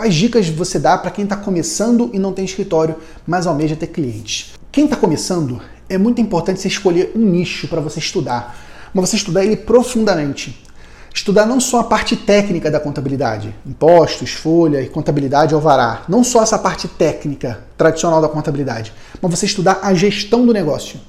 Quais dicas você dá para quem está começando e não tem escritório, mas almeja ter clientes? Quem está começando, é muito importante você escolher um nicho para você estudar, mas você estudar ele profundamente. Estudar não só a parte técnica da contabilidade, impostos, folha e contabilidade alvará, não só essa parte técnica tradicional da contabilidade, mas você estudar a gestão do negócio.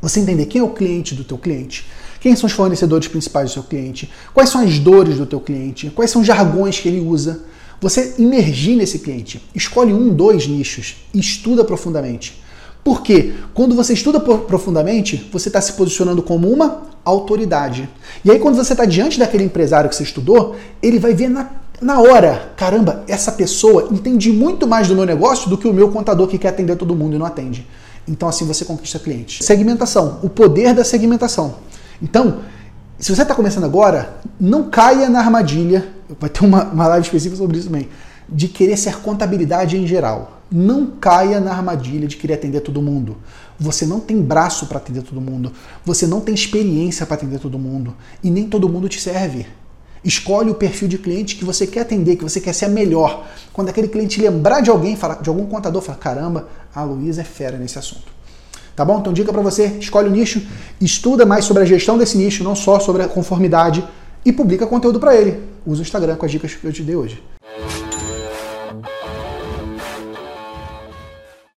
Você entender quem é o cliente do teu cliente, quem são os fornecedores principais do seu cliente, quais são as dores do teu cliente, quais são os jargões que ele usa você imergir nesse cliente. Escolhe um, dois nichos e estuda profundamente. Porque quando você estuda profundamente, você está se posicionando como uma autoridade. E aí, quando você está diante daquele empresário que você estudou, ele vai ver na, na hora: caramba, essa pessoa entende muito mais do meu negócio do que o meu contador que quer atender todo mundo e não atende. Então, assim você conquista clientes. Segmentação o poder da segmentação. Então, se você está começando agora, não caia na armadilha, vai ter uma, uma live específica sobre isso também, de querer ser contabilidade em geral. Não caia na armadilha de querer atender todo mundo. Você não tem braço para atender todo mundo. Você não tem experiência para atender todo mundo. E nem todo mundo te serve. Escolhe o perfil de cliente que você quer atender, que você quer ser a melhor. Quando aquele cliente lembrar de alguém, de algum contador, fala: caramba, a Luísa é fera nesse assunto. Tá bom? Então, dica para você: escolhe o nicho, estuda mais sobre a gestão desse nicho, não só sobre a conformidade, e publica conteúdo para ele. Usa o Instagram com as dicas que eu te dei hoje.